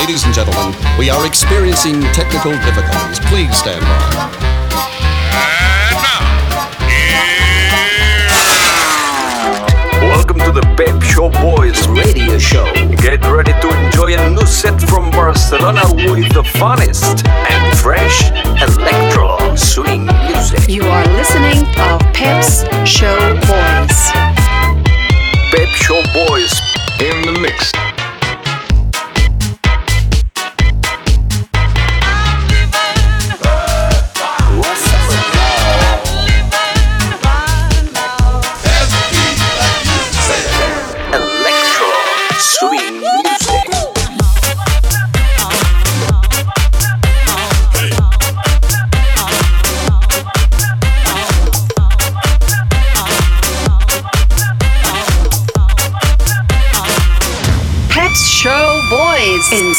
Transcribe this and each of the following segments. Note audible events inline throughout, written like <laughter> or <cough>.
Ladies and gentlemen, we are experiencing technical difficulties. Please stand by. Welcome to the Pep Show Boys radio show. Get ready to enjoy a new set from Barcelona with the funnest and fresh electro swing music. You are listening to Pep's Show Boys. Pep Show Boys in the mix.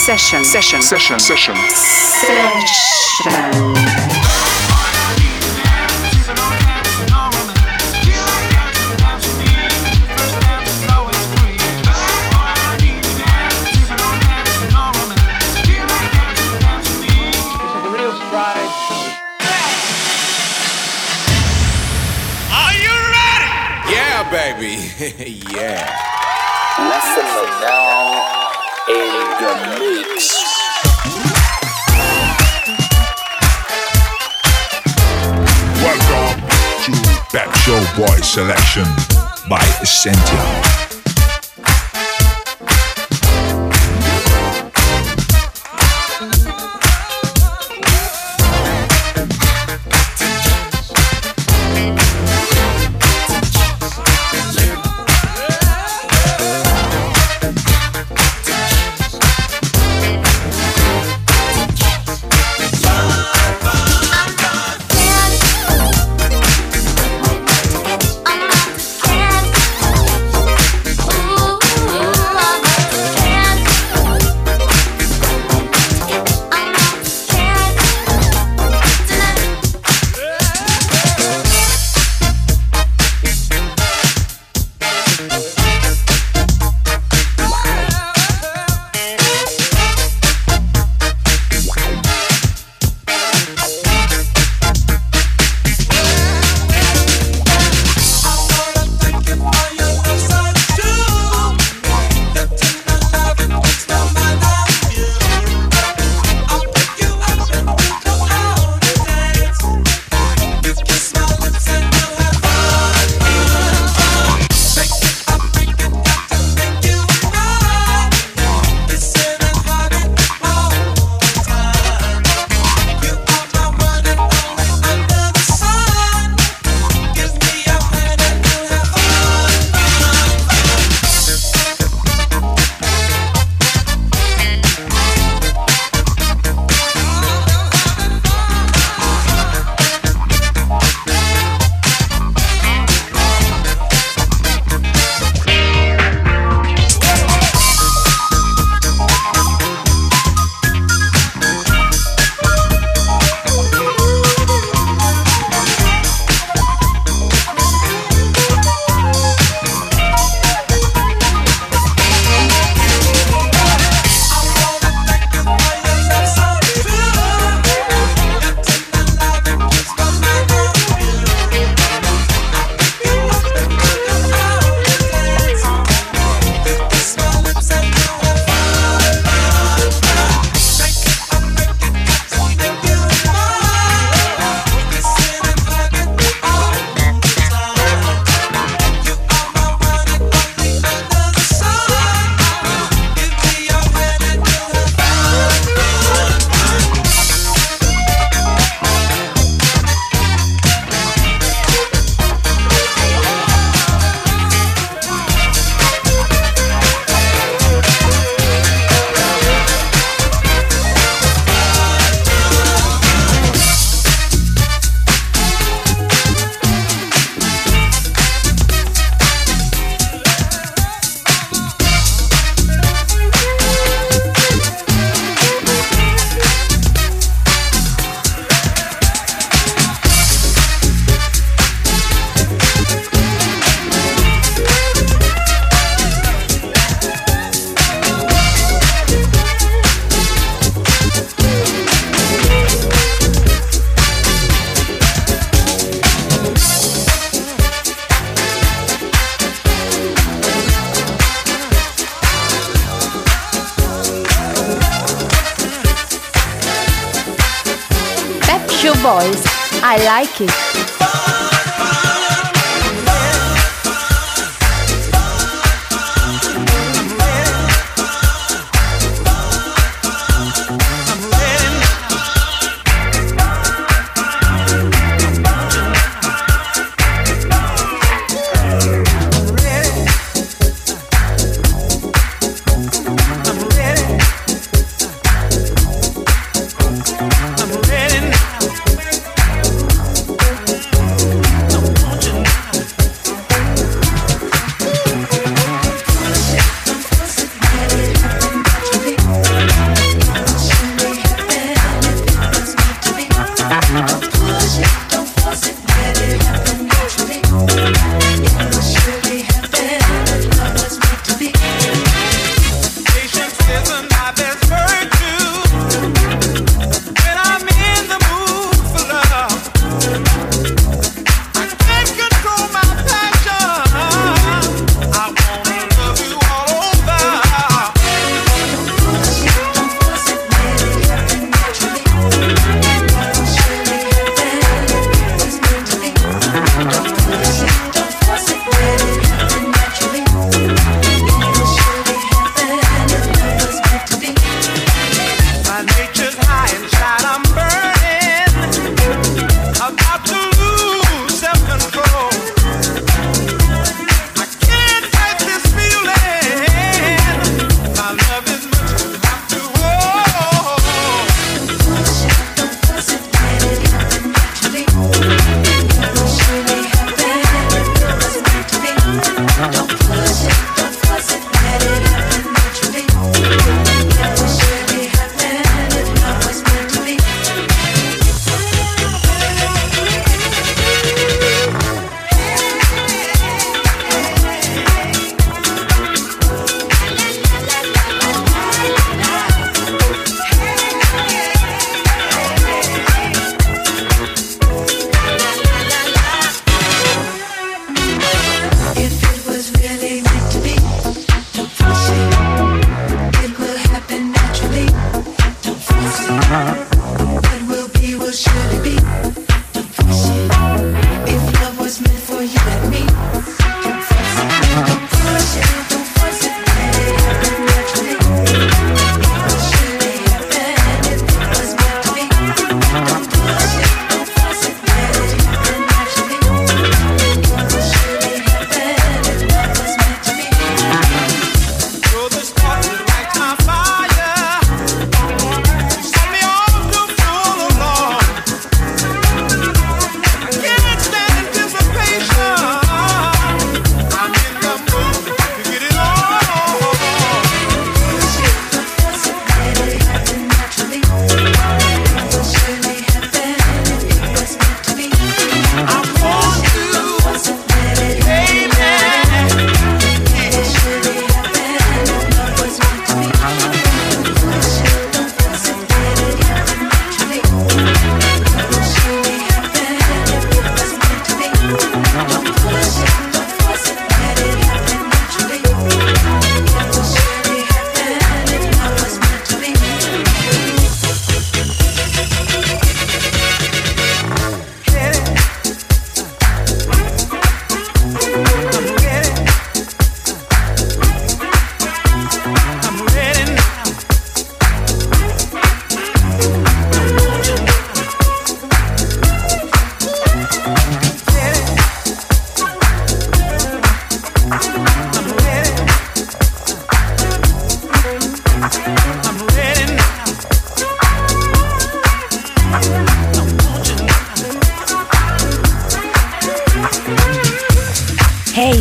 Session. Session. Session. Session. Session. Are you ready? Yeah, baby. <laughs> yeah. Welcome to Pep Show Boy Selection by Essentia.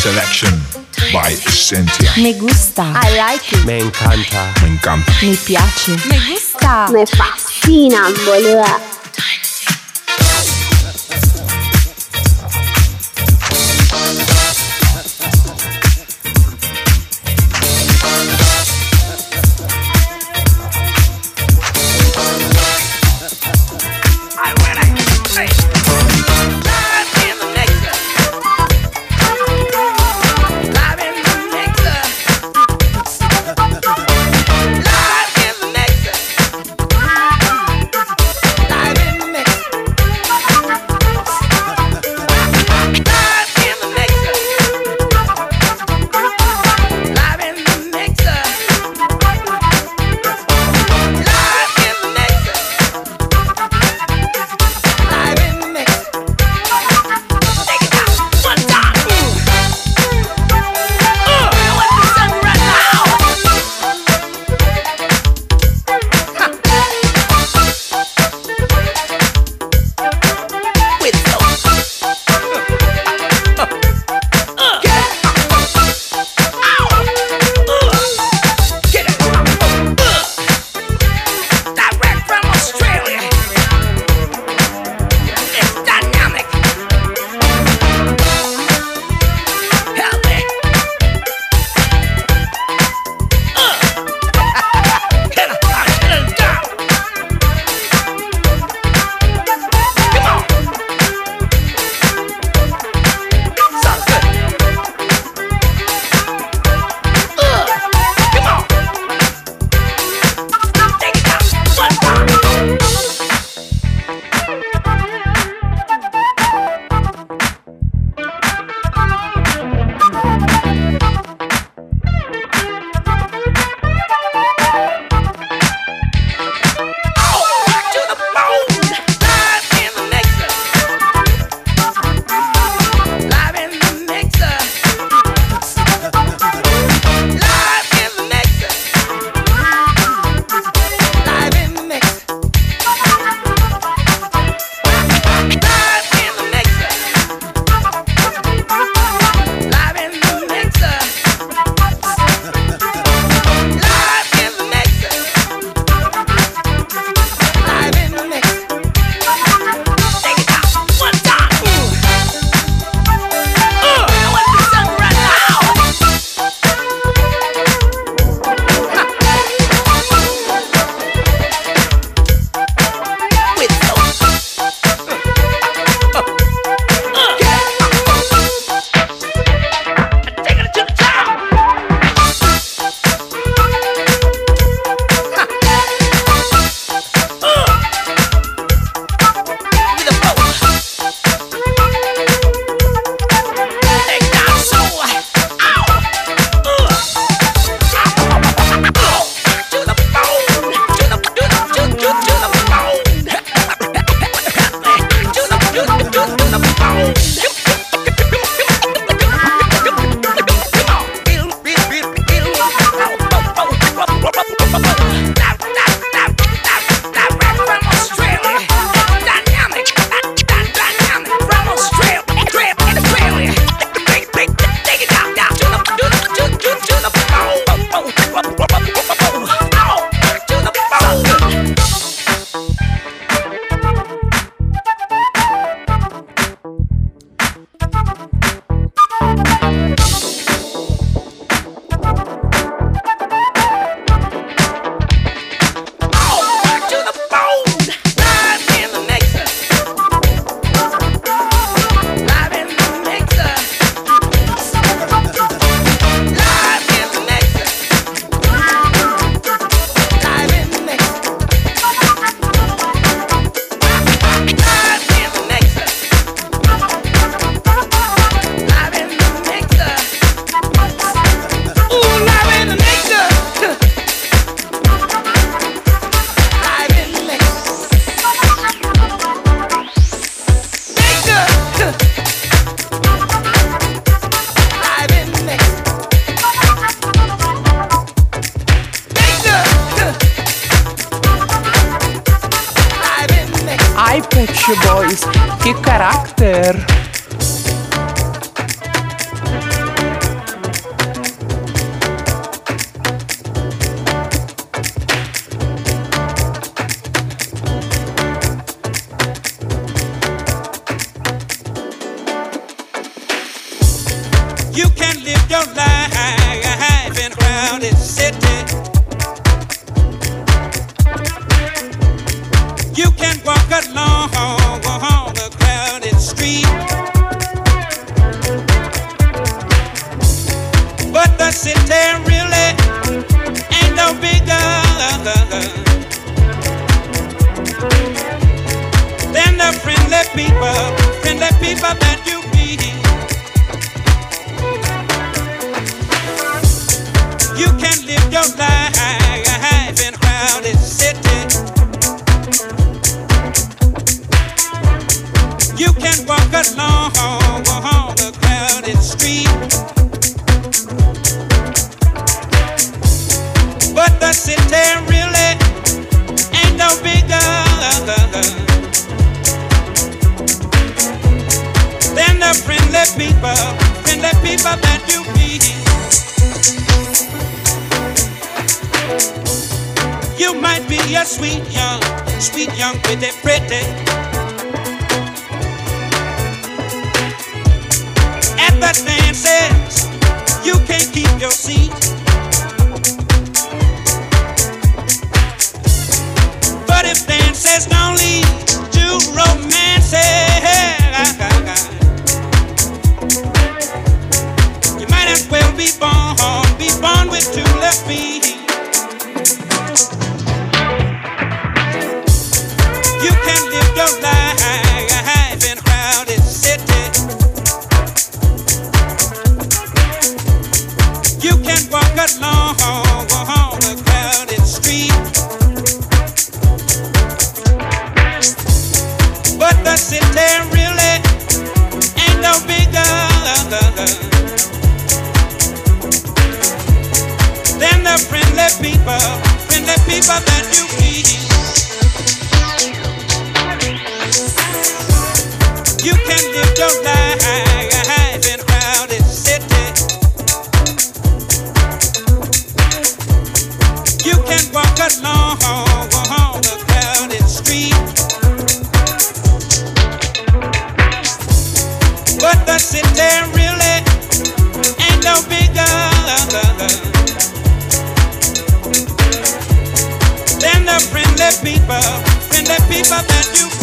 selection by Cynthia. Me gusta. I like it. Me encanta. Me encanta. Mi piace. Me gusta. Me fascinan, boluda. You can walk along on the crowded street. But the city really ain't no bigger than the friendly people, friendly people that you meet. You might be a sweet young, sweet young pretty pretty. that dances, you can't keep your seat. But if dances don't lead to romance, you might as well be born, be born with two left feet. people, people that you need. You can live your life in crowded. You can walk along a crowded street. But the city really ain't no bigger. never met you.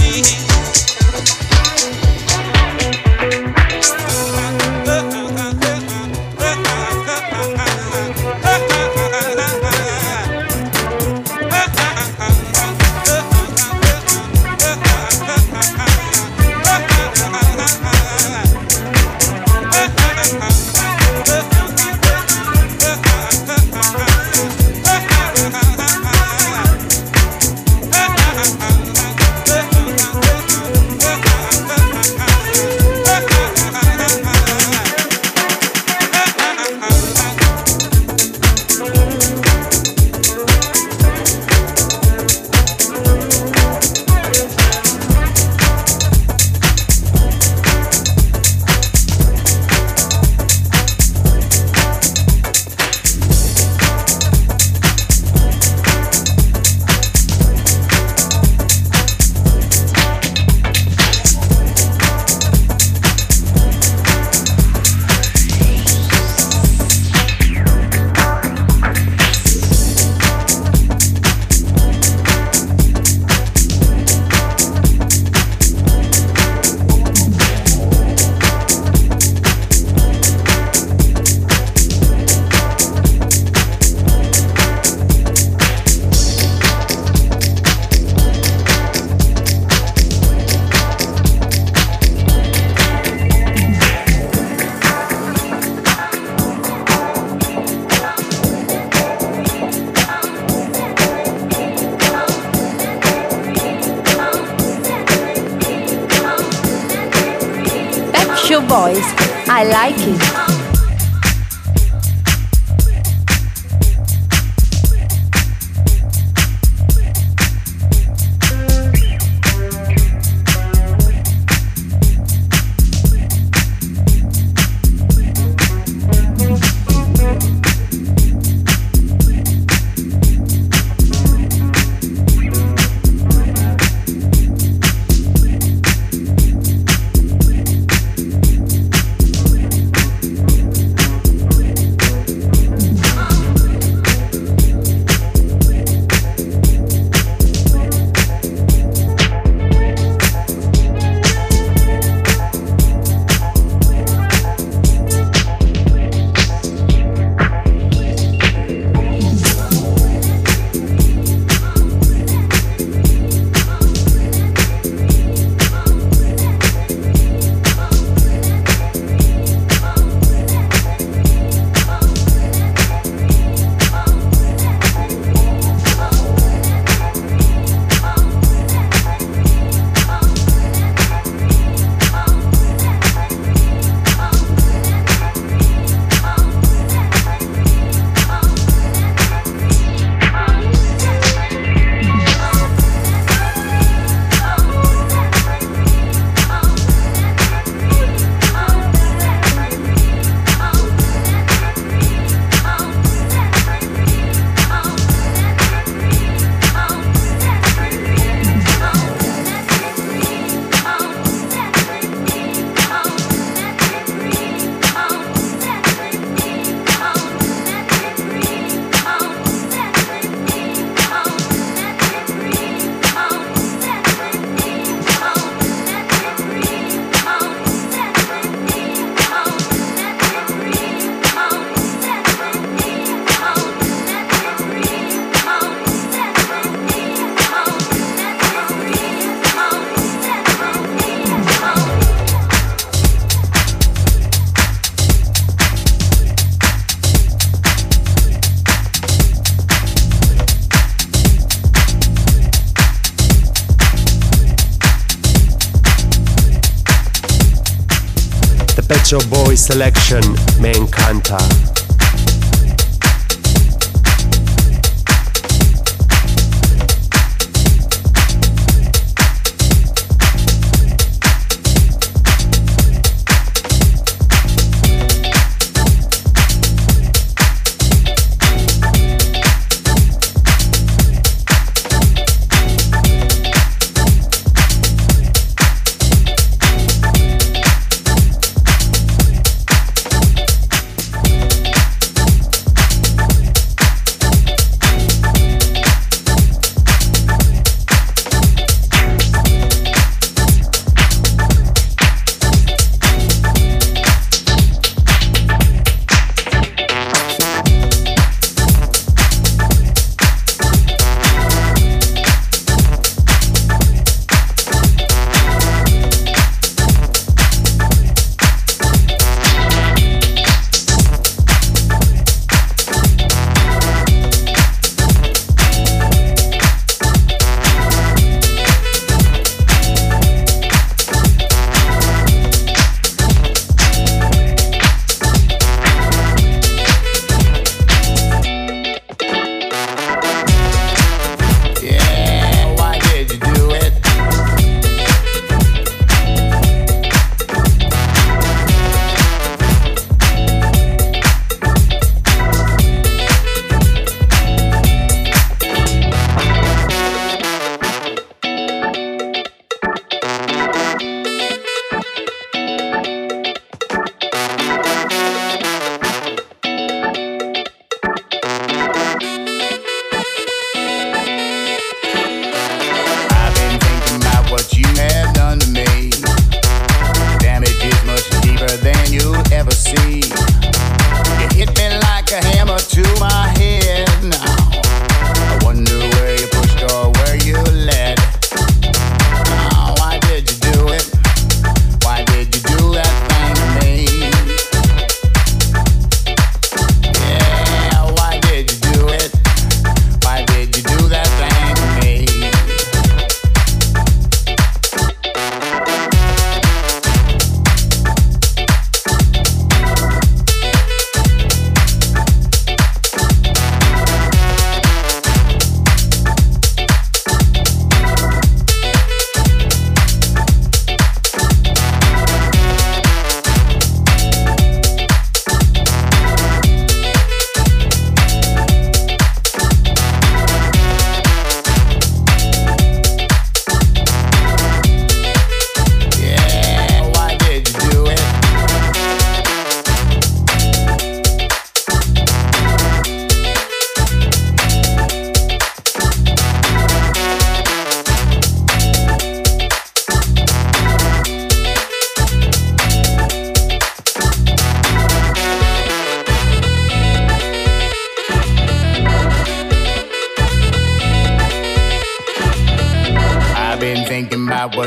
your voice. I like it. Show Boy Selection, me encanta.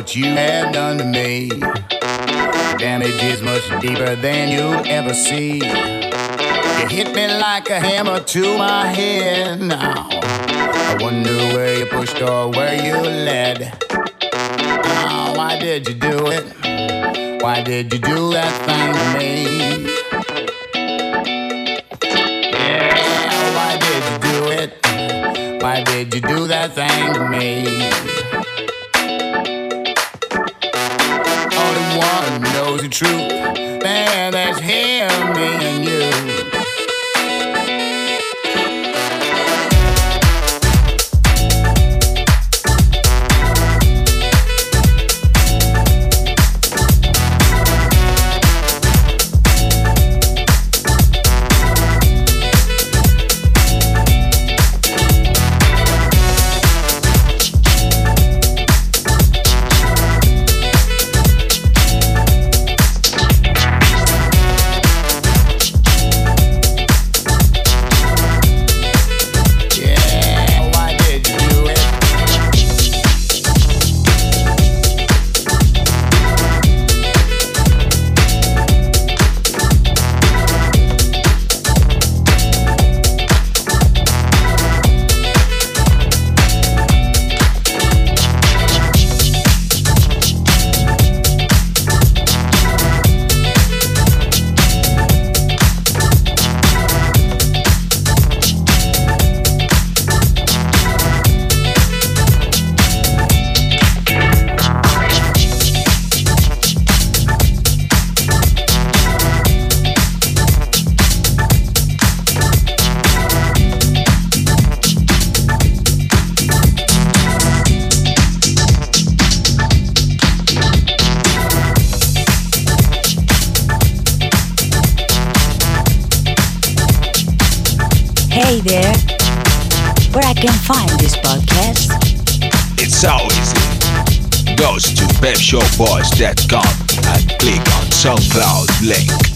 What you have done to me. Damage is much deeper than you'll ever see. You hit me like a hammer to my head now. I wonder where you pushed or where you led. Oh, why did you do it? Why did you do that thing to me? Yeah, why did you do it? Why did you do that thing to me? Truth. Man, that's him, to pepshowboys.com and click on SoundCloud link.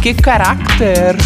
que caráter!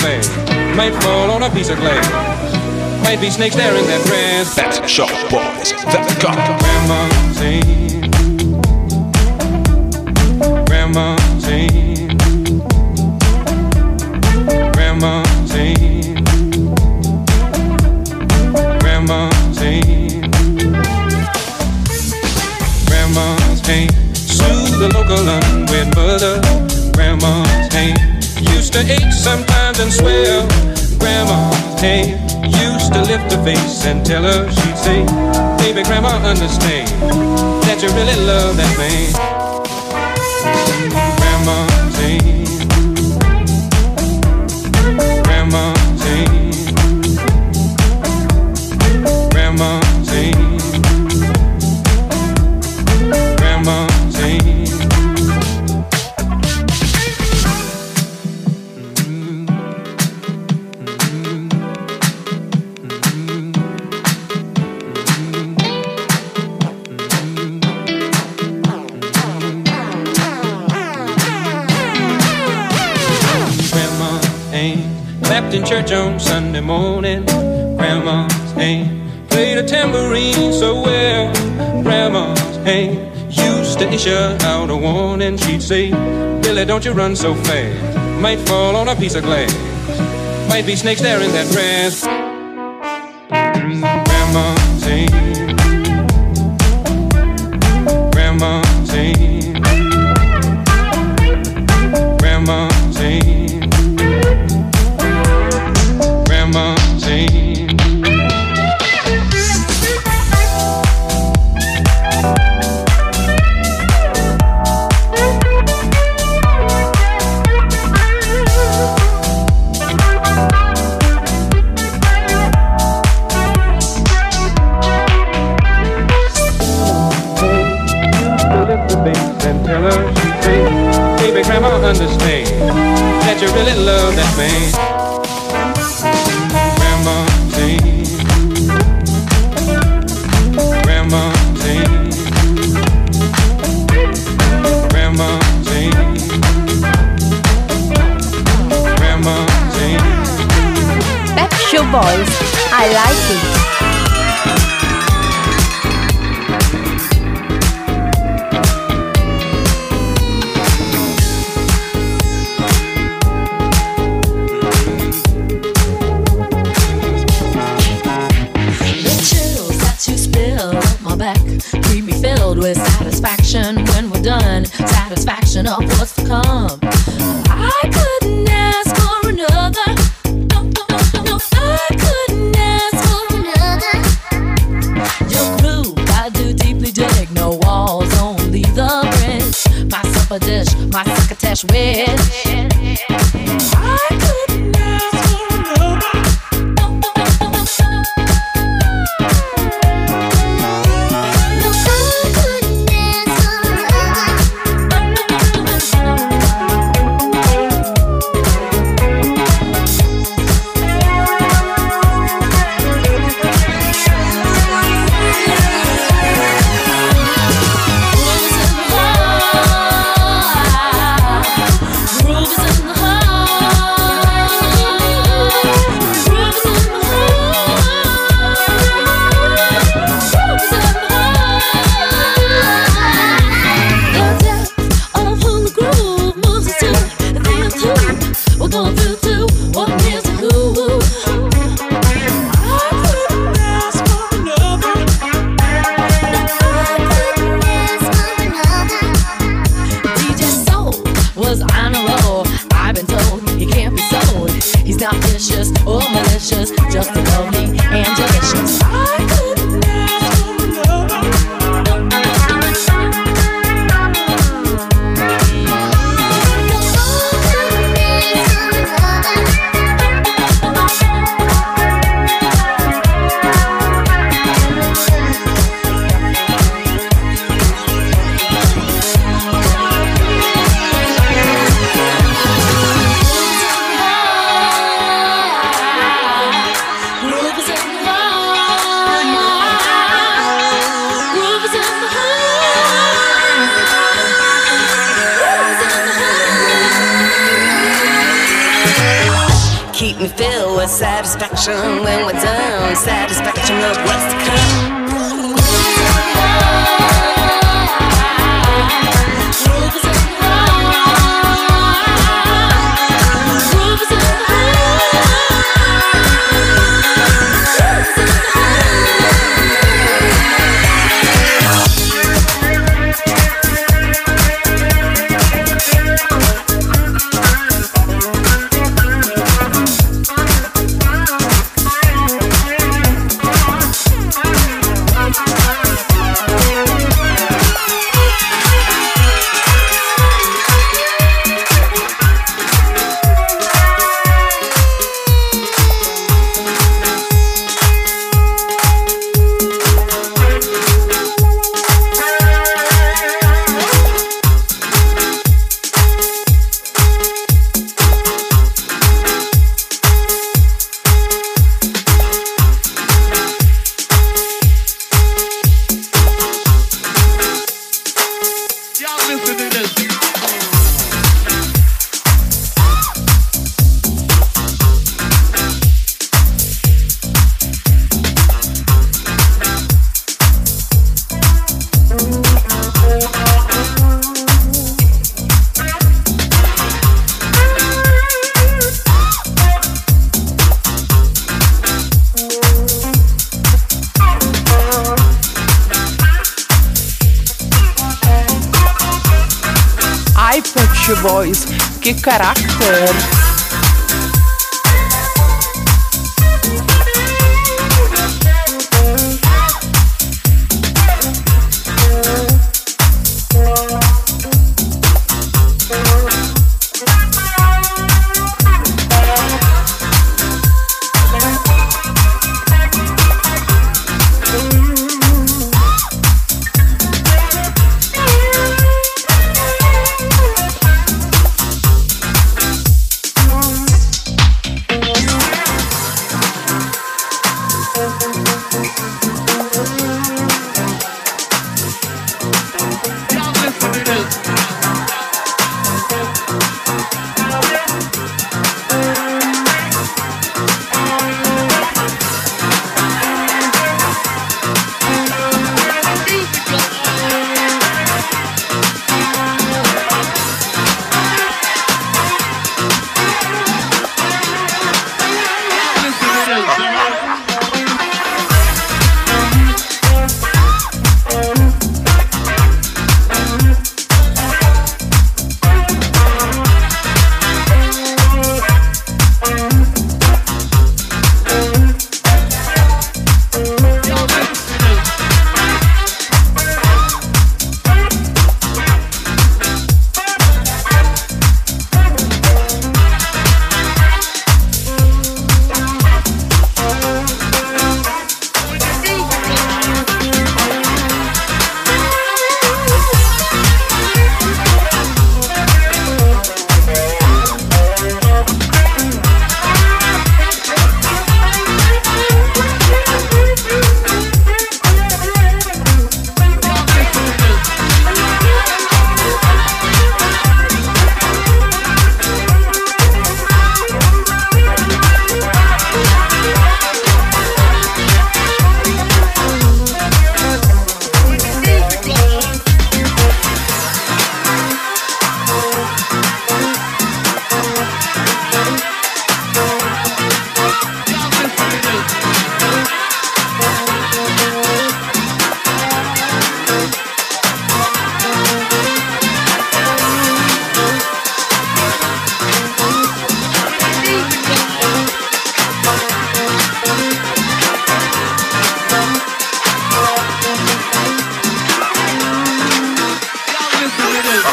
You run so fast. Might fall on a piece of clay. Might be snakes there in that grass. Pep's Show Boys, the car. Grandma's saying, Grandma's saying, Grandma's saying, Grandma's saying, Grandma's saying, soothe the local unwed mother. Grandma's hand used to ache sometimes and swear Grandma hand used to lift her face and tell her she'd say, Baby, Grandma, understand that you really love that man. Issue out a warning. She'd say, Billy, don't you run so fast. Might fall on a piece of glass. Might be snakes there in that grass. Mm, Grandma's caráter!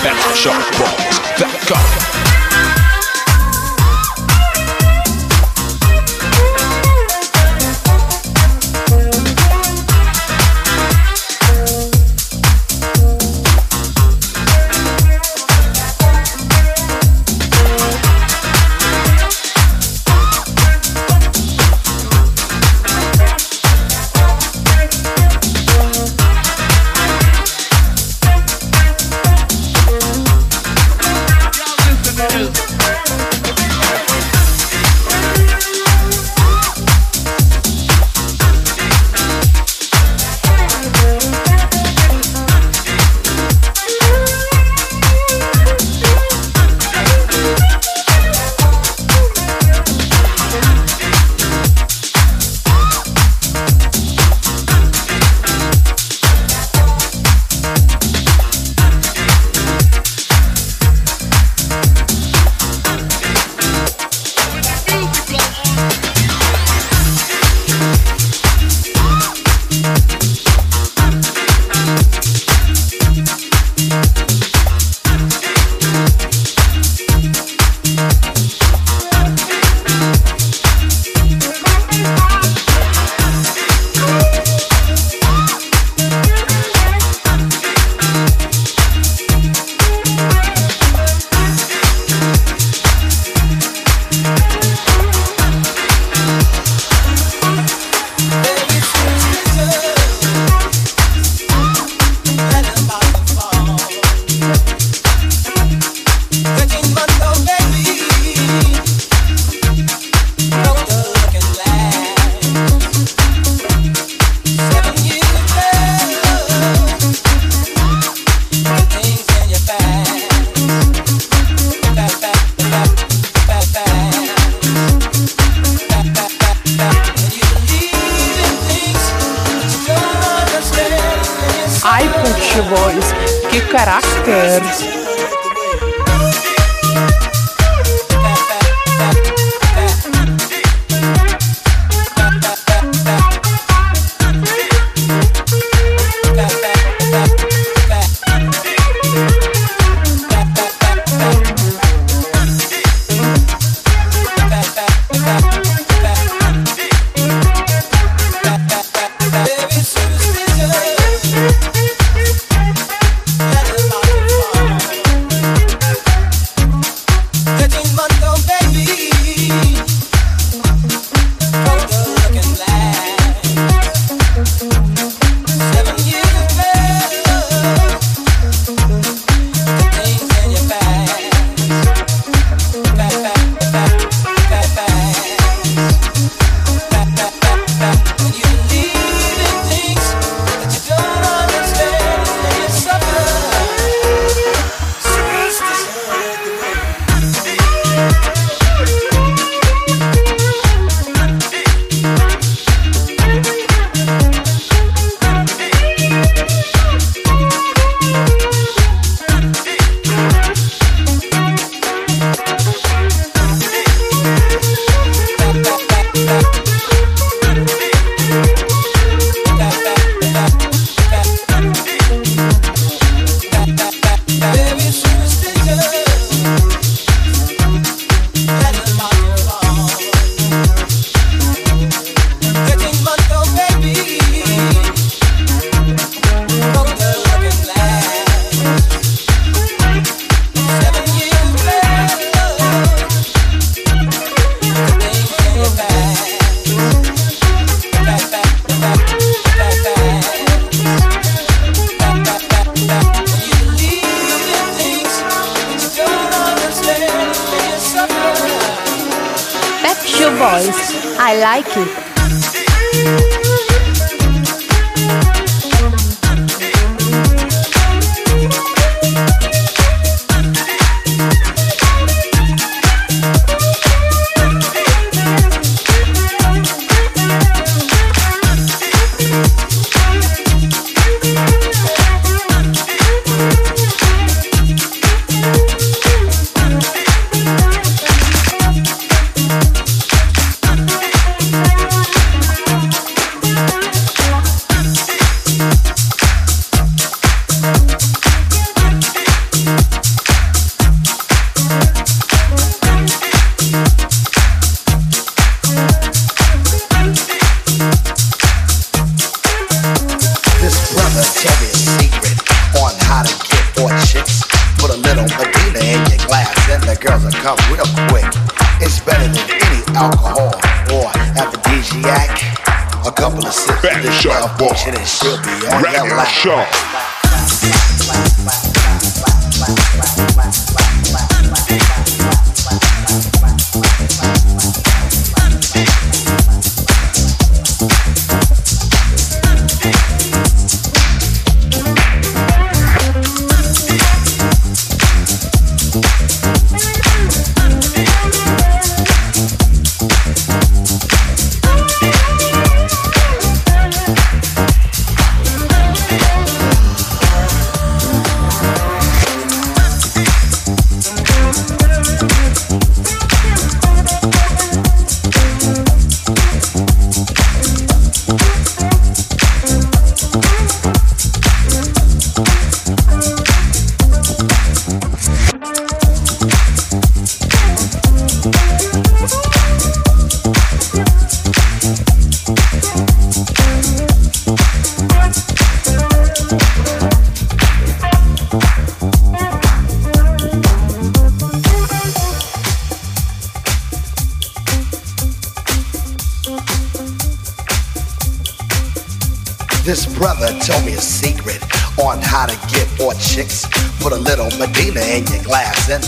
Sharp shot balls. That cock.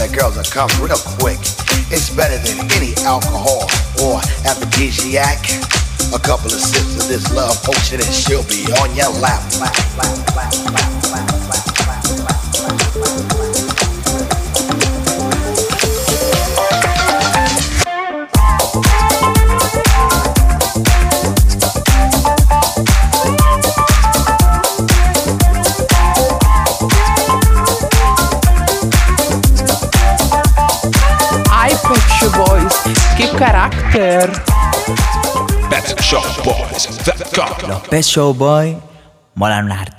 Comes real quick. It's better than any alcohol or aphrodisiac. A couple of sips of this love potion and she'll be on your lap. lap, lap, lap Best Show Boy molan un.